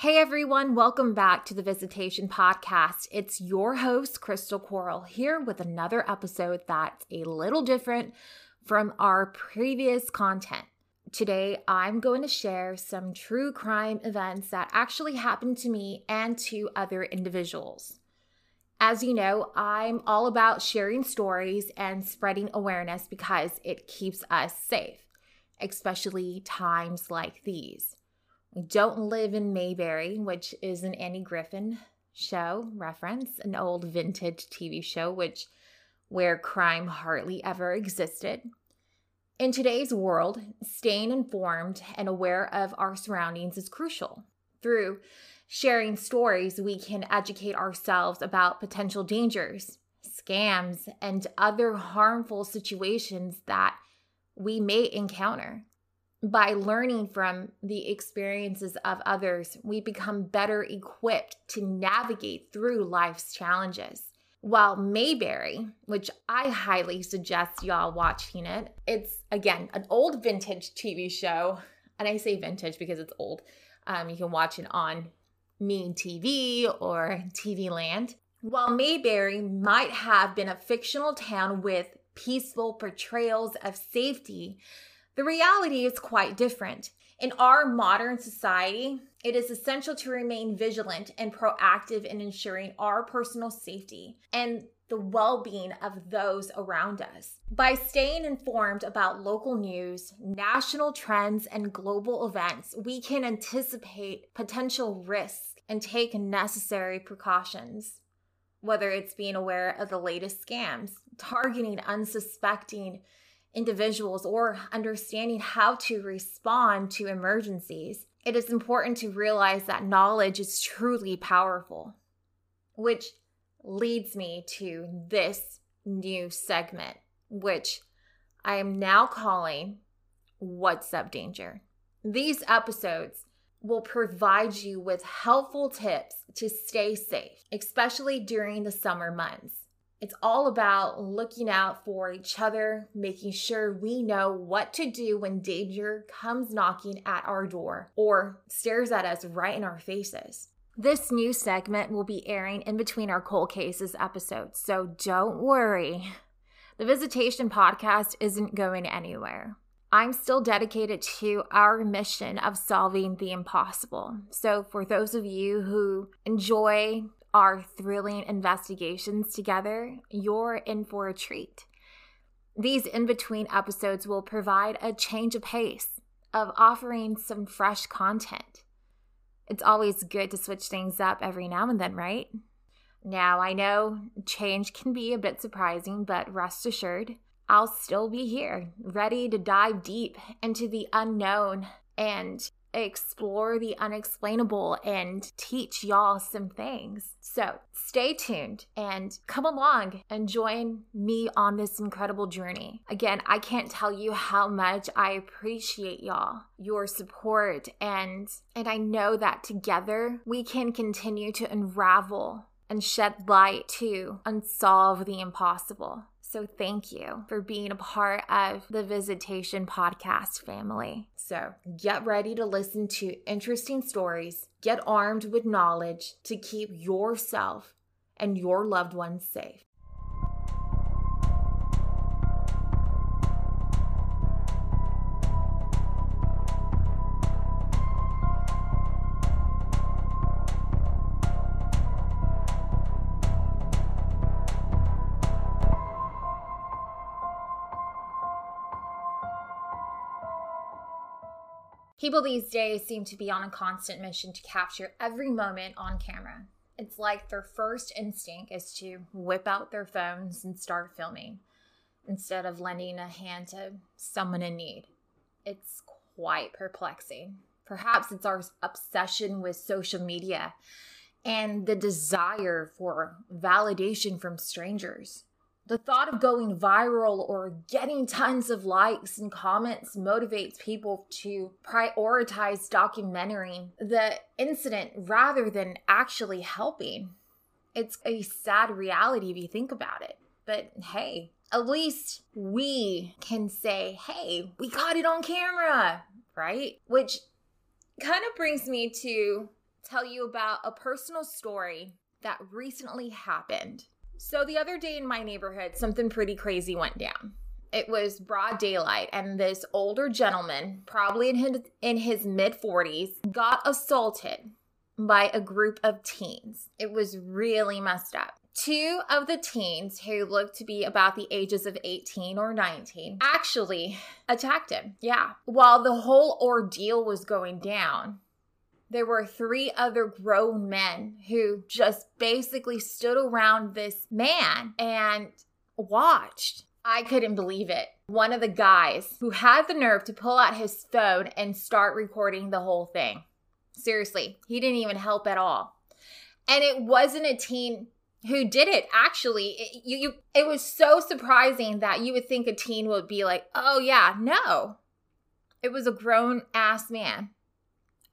Hey everyone, welcome back to the Visitation Podcast. It's your host, Crystal Corl, here with another episode that's a little different from our previous content. Today, I'm going to share some true crime events that actually happened to me and to other individuals. As you know, I'm all about sharing stories and spreading awareness because it keeps us safe, especially times like these. Don't live in Mayberry, which is an Andy Griffith show reference, an old vintage TV show which where crime hardly ever existed. In today's world, staying informed and aware of our surroundings is crucial. Through sharing stories, we can educate ourselves about potential dangers, scams, and other harmful situations that we may encounter by learning from the experiences of others, we become better equipped to navigate through life's challenges. While Mayberry, which I highly suggest y'all watching it, it's again an old vintage TV show. And I say vintage because it's old. Um, you can watch it on Me TV or TV Land. While Mayberry might have been a fictional town with peaceful portrayals of safety, the reality is quite different. In our modern society, it is essential to remain vigilant and proactive in ensuring our personal safety and the well being of those around us. By staying informed about local news, national trends, and global events, we can anticipate potential risks and take necessary precautions. Whether it's being aware of the latest scams, targeting unsuspecting individuals or understanding how to respond to emergencies, it is important to realize that knowledge is truly powerful. Which leads me to this new segment, which I am now calling What's Up Danger. These episodes will provide you with helpful tips to stay safe, especially during the summer months. It's all about looking out for each other, making sure we know what to do when danger comes knocking at our door or stares at us right in our faces. This new segment will be airing in between our cold cases episodes, so don't worry. The Visitation podcast isn't going anywhere. I'm still dedicated to our mission of solving the impossible. So, for those of you who enjoy our thrilling investigations together, you're in for a treat. These in between episodes will provide a change of pace of offering some fresh content. It's always good to switch things up every now and then, right? Now, I know change can be a bit surprising, but rest assured, I'll still be here, ready to dive deep into the unknown and explore the unexplainable and teach y'all some things. So stay tuned and come along and join me on this incredible journey. Again, I can't tell you how much I appreciate y'all, your support, and and I know that together we can continue to unravel and shed light to unsolve the impossible. So, thank you for being a part of the Visitation Podcast family. So, get ready to listen to interesting stories, get armed with knowledge to keep yourself and your loved ones safe. People these days seem to be on a constant mission to capture every moment on camera. It's like their first instinct is to whip out their phones and start filming instead of lending a hand to someone in need. It's quite perplexing. Perhaps it's our obsession with social media and the desire for validation from strangers. The thought of going viral or getting tons of likes and comments motivates people to prioritize documenting the incident rather than actually helping. It's a sad reality if you think about it. But hey, at least we can say, hey, we got it on camera, right? Which kind of brings me to tell you about a personal story that recently happened. So, the other day in my neighborhood, something pretty crazy went down. It was broad daylight, and this older gentleman, probably in his, in his mid 40s, got assaulted by a group of teens. It was really messed up. Two of the teens, who looked to be about the ages of 18 or 19, actually attacked him. Yeah. While the whole ordeal was going down, there were three other grown men who just basically stood around this man and watched. I couldn't believe it. One of the guys who had the nerve to pull out his phone and start recording the whole thing. Seriously, he didn't even help at all. And it wasn't a teen who did it actually it, you, you it was so surprising that you would think a teen would be like oh yeah no it was a grown ass man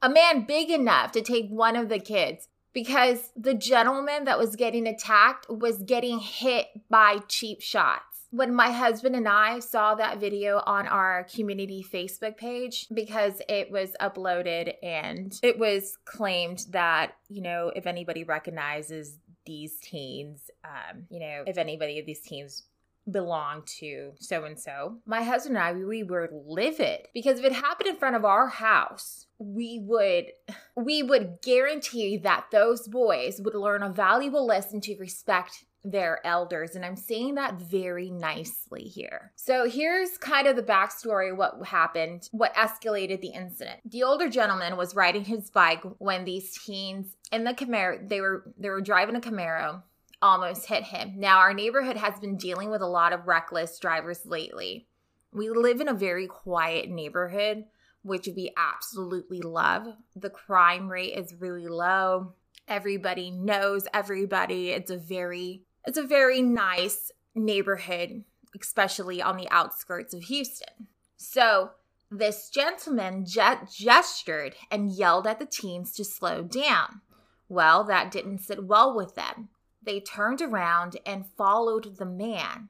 a man big enough to take one of the kids because the gentleman that was getting attacked was getting hit by cheap shots. When my husband and I saw that video on our community Facebook page, because it was uploaded and it was claimed that, you know, if anybody recognizes these teens, um, you know, if anybody of these teens belong to so and so. My husband and I, we were livid because if it happened in front of our house, we would we would guarantee that those boys would learn a valuable lesson to respect their elders. And I'm saying that very nicely here. So here's kind of the backstory what happened, what escalated the incident. The older gentleman was riding his bike when these teens in the Camaro, they were they were driving a Camaro almost hit him. Now our neighborhood has been dealing with a lot of reckless drivers lately. We live in a very quiet neighborhood which we absolutely love. The crime rate is really low. Everybody knows everybody. It's a very it's a very nice neighborhood, especially on the outskirts of Houston. So, this gentleman jet gestured and yelled at the teens to slow down. Well, that didn't sit well with them. They turned around and followed the man,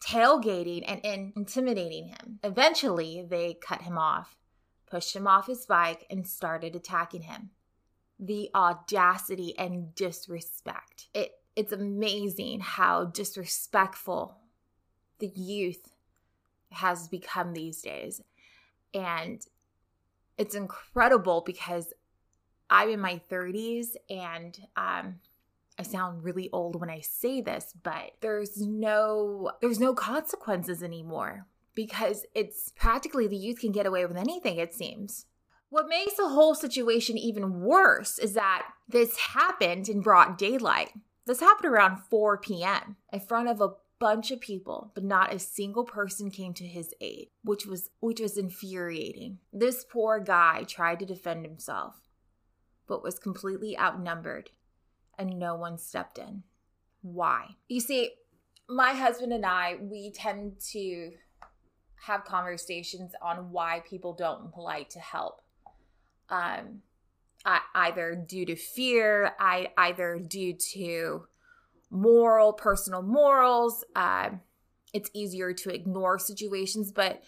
tailgating and intimidating him. Eventually, they cut him off pushed him off his bike, and started attacking him. The audacity and disrespect. It it's amazing how disrespectful the youth has become these days. And it's incredible because I'm in my 30s and um, I sound really old when I say this, but there's no there's no consequences anymore because it's practically the youth can get away with anything, it seems. What makes the whole situation even worse is that this happened in broad daylight. This happened around 4 p.m. in front of a bunch of people, but not a single person came to his aid, which was which was infuriating. This poor guy tried to defend himself, but was completely outnumbered, and no one stepped in. Why? You see, my husband and I, we tend to have conversations on why people don't like to help. Um, I, either due to fear, I either due to moral, personal morals. Uh, it's easier to ignore situations, but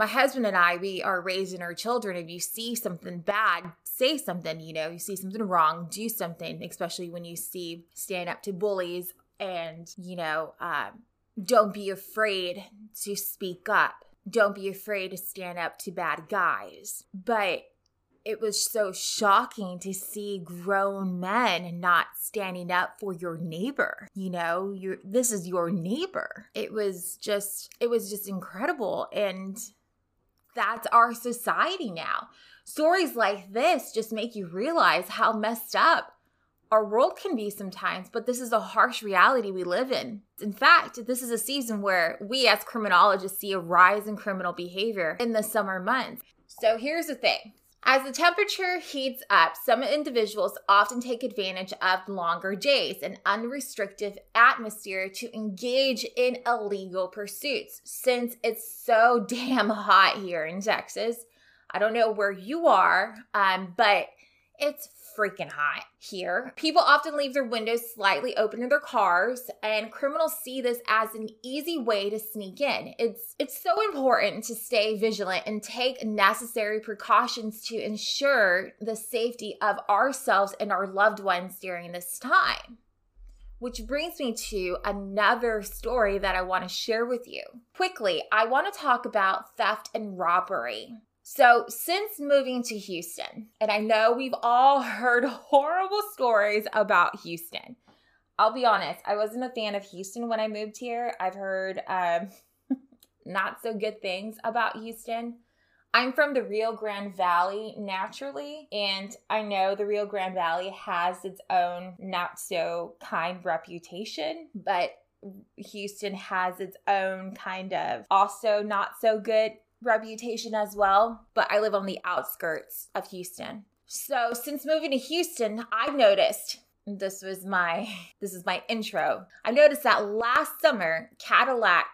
my husband and I, we are raising our children. If you see something bad, say something. You know, you see something wrong, do something. Especially when you see stand up to bullies and you know um, don't be afraid to speak up. Don't be afraid to stand up to bad guys. But it was so shocking to see grown men not standing up for your neighbor. You know, you this is your neighbor. It was just it was just incredible and that's our society now. Stories like this just make you realize how messed up our world can be sometimes, but this is a harsh reality we live in. In fact, this is a season where we as criminologists see a rise in criminal behavior in the summer months. So here's the thing. As the temperature heats up, some individuals often take advantage of longer days and unrestricted atmosphere to engage in illegal pursuits. Since it's so damn hot here in Texas, I don't know where you are, um, but It's freaking hot here. People often leave their windows slightly open in their cars, and criminals see this as an easy way to sneak in. It's it's so important to stay vigilant and take necessary precautions to ensure the safety of ourselves and our loved ones during this time. Which brings me to another story that I want to share with you. Quickly, I want to talk about theft and robbery. So, since moving to Houston, and I know we've all heard horrible stories about Houston. I'll be honest, I wasn't a fan of Houston when I moved here. I've heard um, not so good things about Houston. I'm from the Rio Grande Valley naturally, and I know the Rio Grande Valley has its own not so kind reputation, but Houston has its own kind of also not so good reputation as well, but I live on the outskirts of Houston. So since moving to Houston, I've noticed this was my this is my intro. I noticed that last summer catalytic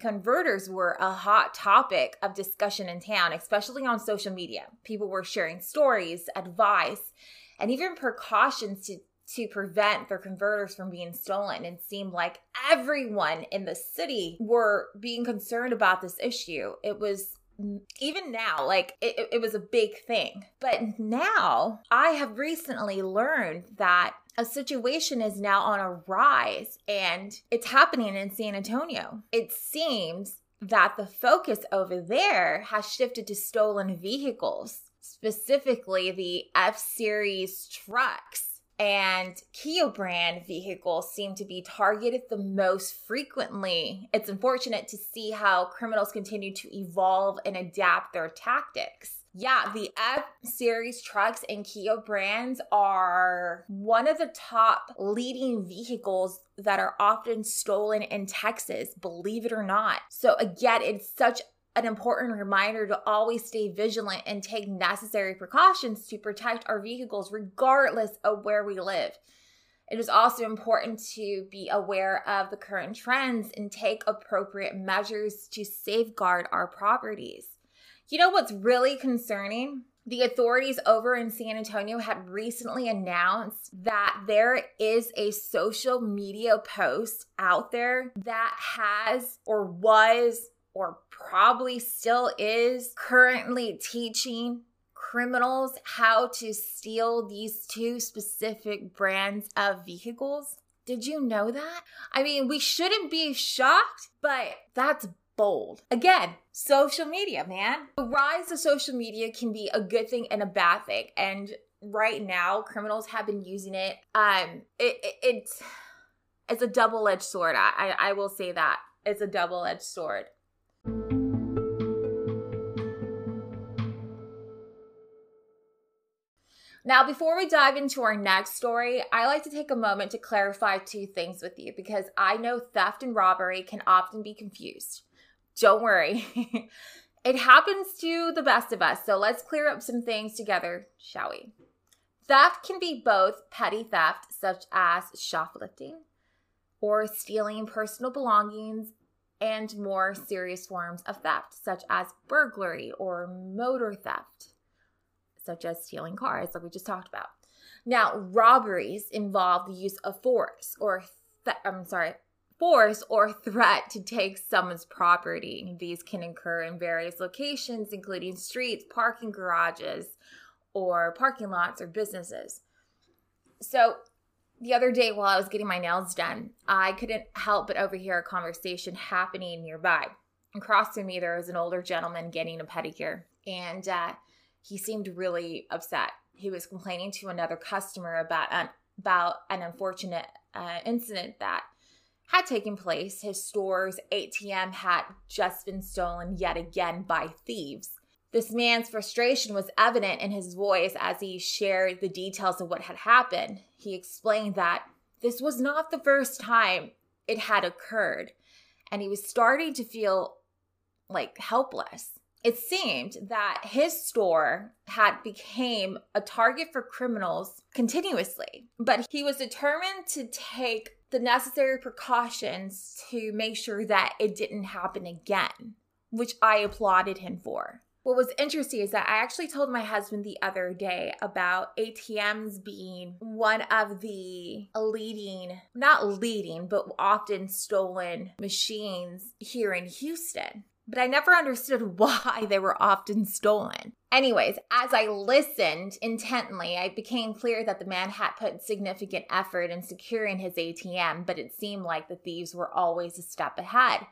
converters were a hot topic of discussion in town, especially on social media. People were sharing stories, advice, and even precautions to to prevent their converters from being stolen. It seemed like everyone in the city were being concerned about this issue. It was mm, even now, like it, it was a big thing. But now I have recently learned that a situation is now on a rise and it's happening in San Antonio. It seems that the focus over there has shifted to stolen vehicles, specifically the F Series trucks and Kia brand vehicles seem to be targeted the most frequently. It's unfortunate to see how criminals continue to evolve and adapt their tactics. Yeah, the F series trucks and Kia brands are one of the top leading vehicles that are often stolen in Texas, believe it or not. So, again, it's such an important reminder to always stay vigilant and take necessary precautions to protect our vehicles regardless of where we live. It is also important to be aware of the current trends and take appropriate measures to safeguard our properties. You know what's really concerning? The authorities over in San Antonio had recently announced that there is a social media post out there that has or was or probably still is currently teaching criminals how to steal these two specific brands of vehicles. Did you know that? I mean, we shouldn't be shocked, but that's bold. Again, social media, man. The rise of social media can be a good thing and a bad thing. And right now, criminals have been using it. Um, it, it it's it's a double edged sword. I, I I will say that it's a double edged sword. Now, before we dive into our next story, I like to take a moment to clarify two things with you because I know theft and robbery can often be confused. Don't worry, it happens to the best of us, so let's clear up some things together, shall we? Theft can be both petty theft, such as shoplifting, or stealing personal belongings, and more serious forms of theft, such as burglary or motor theft such as stealing cars, like we just talked about. Now, robberies involve the use of force or, th- I'm sorry, force or threat to take someone's property. These can occur in various locations, including streets, parking garages, or parking lots or businesses. So, the other day while I was getting my nails done, I couldn't help but overhear a conversation happening nearby. Across from me, there was an older gentleman getting a pedicure. And uh, he seemed really upset. He was complaining to another customer about an, about an unfortunate uh, incident that had taken place. His store's ATM had just been stolen yet again by thieves. This man's frustration was evident in his voice as he shared the details of what had happened. He explained that this was not the first time it had occurred, and he was starting to feel like helpless it seemed that his store had became a target for criminals continuously but he was determined to take the necessary precautions to make sure that it didn't happen again which i applauded him for What was interesting is that I actually told my husband the other day about ATMs being one of the leading, not leading, but often stolen machines here in Houston. But I never understood why they were often stolen. Anyways, as I listened intently, it became clear that the man had put significant effort in securing his ATM, but it seemed like the thieves were always a step ahead.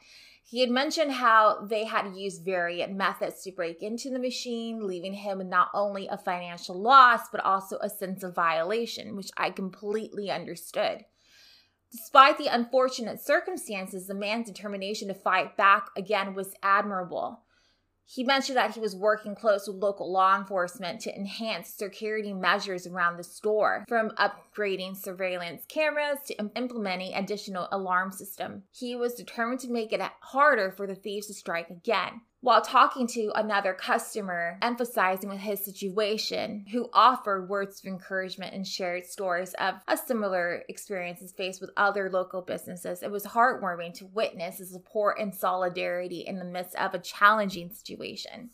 He had mentioned how they had used various methods to break into the machine, leaving him not only a financial loss, but also a sense of violation, which I completely understood. Despite the unfortunate circumstances, the man's determination to fight back again was admirable. He mentioned that he was working close with local law enforcement to enhance security measures around the store, from upgrading surveillance cameras to implementing additional alarm system. He was determined to make it harder for the thieves to strike again while talking to another customer, emphasizing with his situation, who offered words of encouragement and shared stories of a similar experiences faced with other local businesses. It was heartwarming to witness the support and solidarity in the midst of a challenging situation.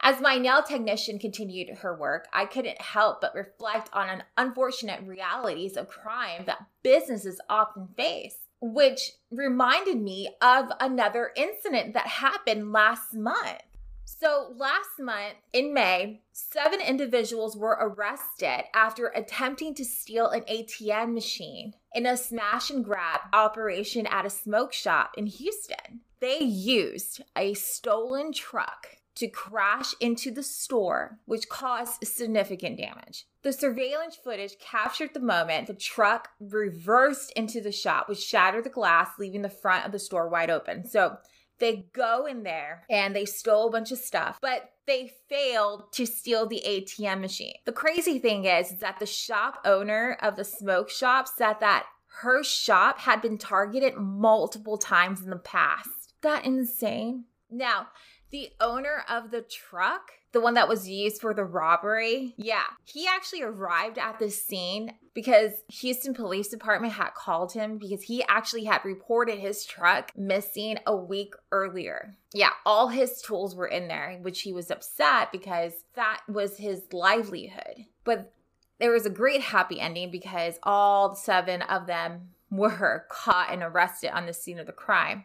As my nail technician continued her work, I couldn't help but reflect on an unfortunate realities of crime that businesses often face which reminded me of another incident that happened last month. So, last month in May, seven individuals were arrested after attempting to steal an ATM machine in a smash and grab operation at a smoke shop in Houston. They used a stolen truck to crash into the store, which caused significant damage. The surveillance footage captured the moment the truck reversed into the shop, which shattered the glass, leaving the front of the store wide open. So they go in there and they stole a bunch of stuff, but they failed to steal the ATM machine. The crazy thing is, is that the shop owner of the smoke shop said that her shop had been targeted multiple times in the past. That insane. Now, the owner of the truck, the one that was used for the robbery, yeah, he actually arrived at the scene because Houston Police Department had called him because he actually had reported his truck missing a week earlier. Yeah, all his tools were in there, which he was upset because that was his livelihood. But there was a great happy ending because all seven of them were caught and arrested on the scene of the crime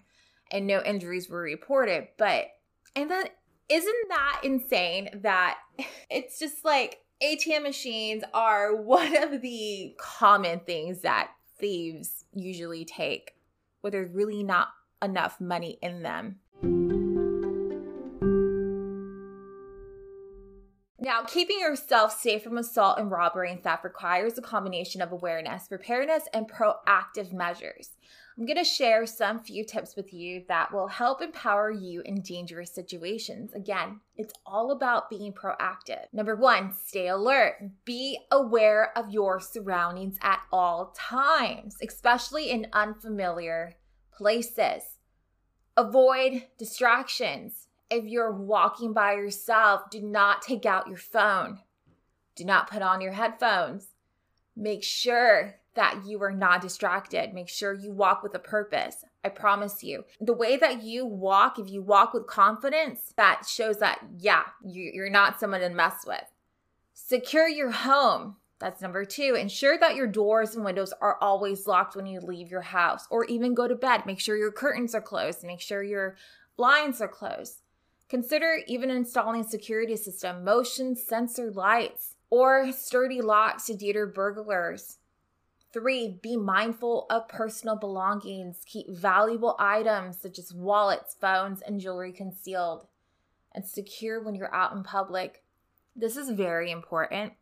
and no injuries were reported. But and then isn't that insane that it's just like ATM machines are one of the common things that thieves usually take where there's really not enough money in them. Keeping yourself safe from assault and robbery and theft requires a combination of awareness, preparedness, and proactive measures. I'm going to share some few tips with you that will help empower you in dangerous situations. Again, it's all about being proactive. Number one, stay alert. Be aware of your surroundings at all times, especially in unfamiliar places. Avoid distractions. If you're walking by yourself, do not take out your phone. Do not put on your headphones. Make sure that you are not distracted. Make sure you walk with a purpose. I promise you. The way that you walk, if you walk with confidence, that shows that, yeah, you're not someone to mess with. Secure your home. That's number two. Ensure that your doors and windows are always locked when you leave your house or even go to bed. Make sure your curtains are closed. Make sure your blinds are closed. Consider even installing security system, motion sensor lights, or sturdy locks to deter burglars. Three, be mindful of personal belongings. Keep valuable items such as wallets, phones, and jewelry concealed and secure when you're out in public. This is very important.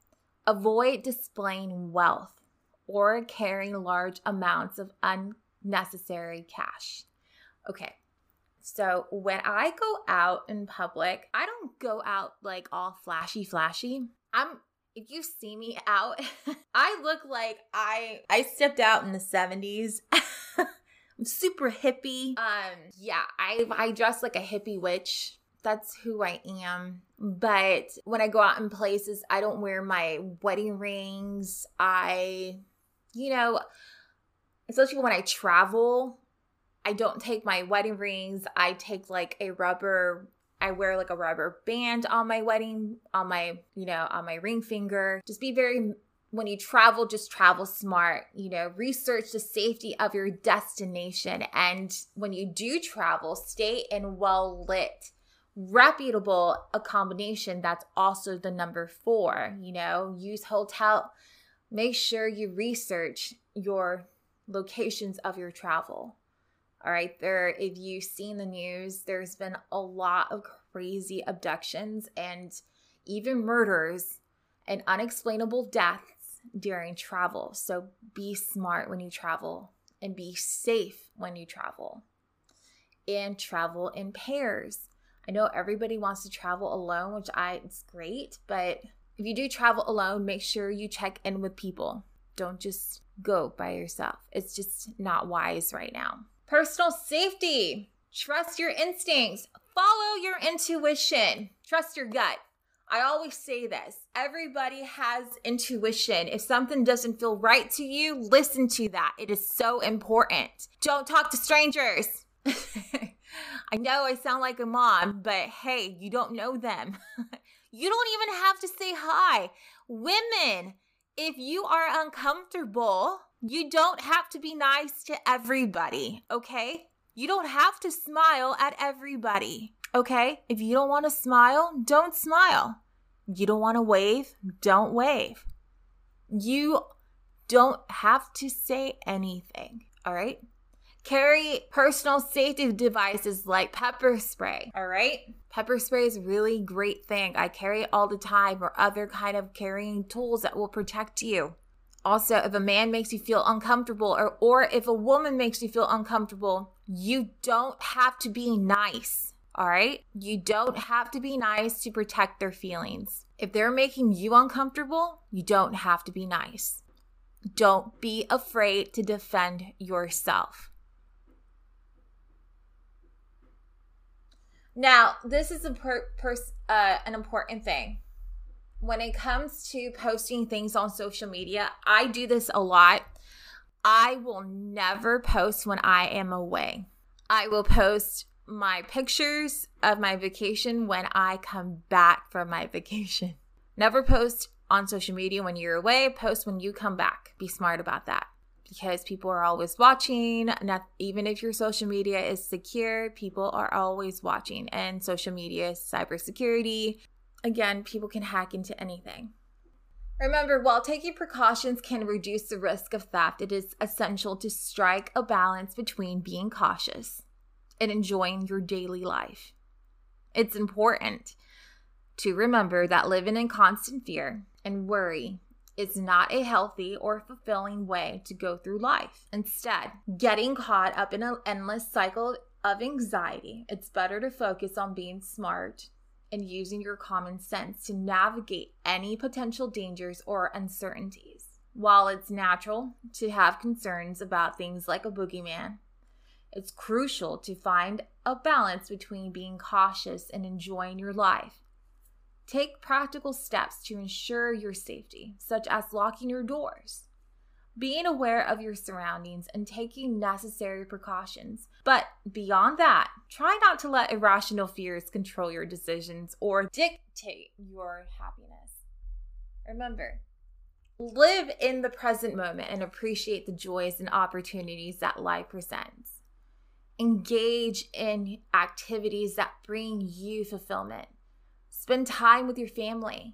Avoid displaying wealth or carrying large amounts of unnecessary cash. Okay, so when I go out in public, I don't go out like all flashy, flashy. I'm if you see me out, I look like I I stepped out in the 70s. I'm super hippie. Um yeah, I I dress like a hippie witch. That's who I am. But when I go out in places, I don't wear my wedding rings. I you know, especially when I travel, I don't take my wedding rings. I take like a rubber I wear like a rubber band on my wedding, on my, you know, on my ring finger. Just be very when you travel, just travel smart. You know, research the safety of your destination. And when you do travel, stay in well lit, reputable accommodation. That's also the number four. You know, use hotel. Make sure you research your locations of your travel. All right, there, if you've seen the news, there's been a lot of crazy abductions and even murders and unexplainable deaths during travel. So be smart when you travel and be safe when you travel. And travel in pairs. I know everybody wants to travel alone, which I it's great, but if you do travel alone, make sure you check in with people. Don't just go by yourself. It's just not wise right now. Personal safety. Trust your instincts. Follow your intuition. Trust your gut. I always say this everybody has intuition. If something doesn't feel right to you, listen to that. It is so important. Don't talk to strangers. I know I sound like a mom, but hey, you don't know them. you don't even have to say hi. Women, if you are uncomfortable, you don't have to be nice to everybody, okay? You don't have to smile at everybody. Okay? If you don't want to smile, don't smile. You don't want to wave, don't wave. You don't have to say anything. All right? Carry personal safety devices like pepper spray. All right? Pepper spray is a really great thing. I carry it all the time or other kind of carrying tools that will protect you. Also, if a man makes you feel uncomfortable or, or if a woman makes you feel uncomfortable, you don't have to be nice. All right? You don't have to be nice to protect their feelings. If they're making you uncomfortable, you don't have to be nice. Don't be afraid to defend yourself. Now, this is a per, uh, an important thing. When it comes to posting things on social media, I do this a lot. I will never post when I am away. I will post my pictures of my vacation when I come back from my vacation. Never post on social media when you're away, post when you come back. Be smart about that because people are always watching. Not, even if your social media is secure, people are always watching. And social media is cybersecurity. Again, people can hack into anything. Remember, while taking precautions can reduce the risk of theft, it is essential to strike a balance between being cautious and enjoying your daily life. It's important to remember that living in constant fear and worry is not a healthy or fulfilling way to go through life. Instead, getting caught up in an endless cycle of anxiety, it's better to focus on being smart and using your common sense to navigate any potential dangers or uncertainties. While it's natural to have concerns about things like a boogeyman, it's crucial to find a balance between being cautious and enjoying your life. Take practical steps to ensure your safety, such as locking your doors, being aware of your surroundings, and taking necessary precautions. But beyond that, try not to let irrational fears control your decisions or dictate your happiness. Remember, live in the present moment and appreciate the joys and opportunities that life presents engage in activities that bring you fulfillment. Spend time with your family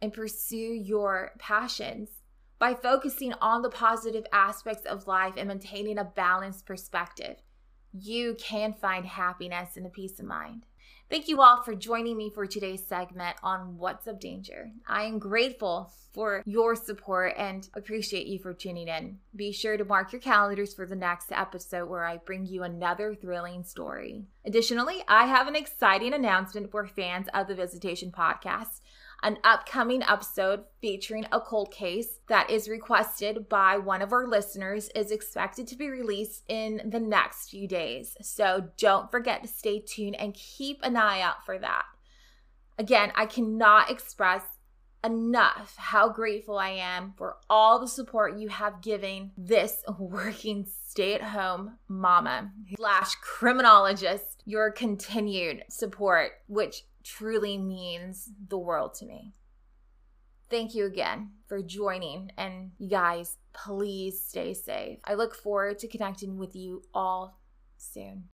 and pursue your passions by focusing on the positive aspects of life and maintaining a balanced perspective. You can find happiness and a peace of mind. Thank you all for joining me for today's segment on What's Up Danger. I am grateful for your support and appreciate you for tuning in. Be sure to mark your calendars for the next episode where I bring you another thrilling story. Additionally, I have an exciting announcement for fans of the Visitation Podcast an upcoming episode featuring a cold case that is requested by one of our listeners is expected to be released in the next few days. So don't forget to stay tuned and keep an eye out for that. Again, I cannot express enough how grateful I am for all the support you have given this working stay at home mama slash criminologist, your continued support, which truly means the world to me. Thank you again for joining. And you guys, please stay safe. I look forward to connecting with you all soon.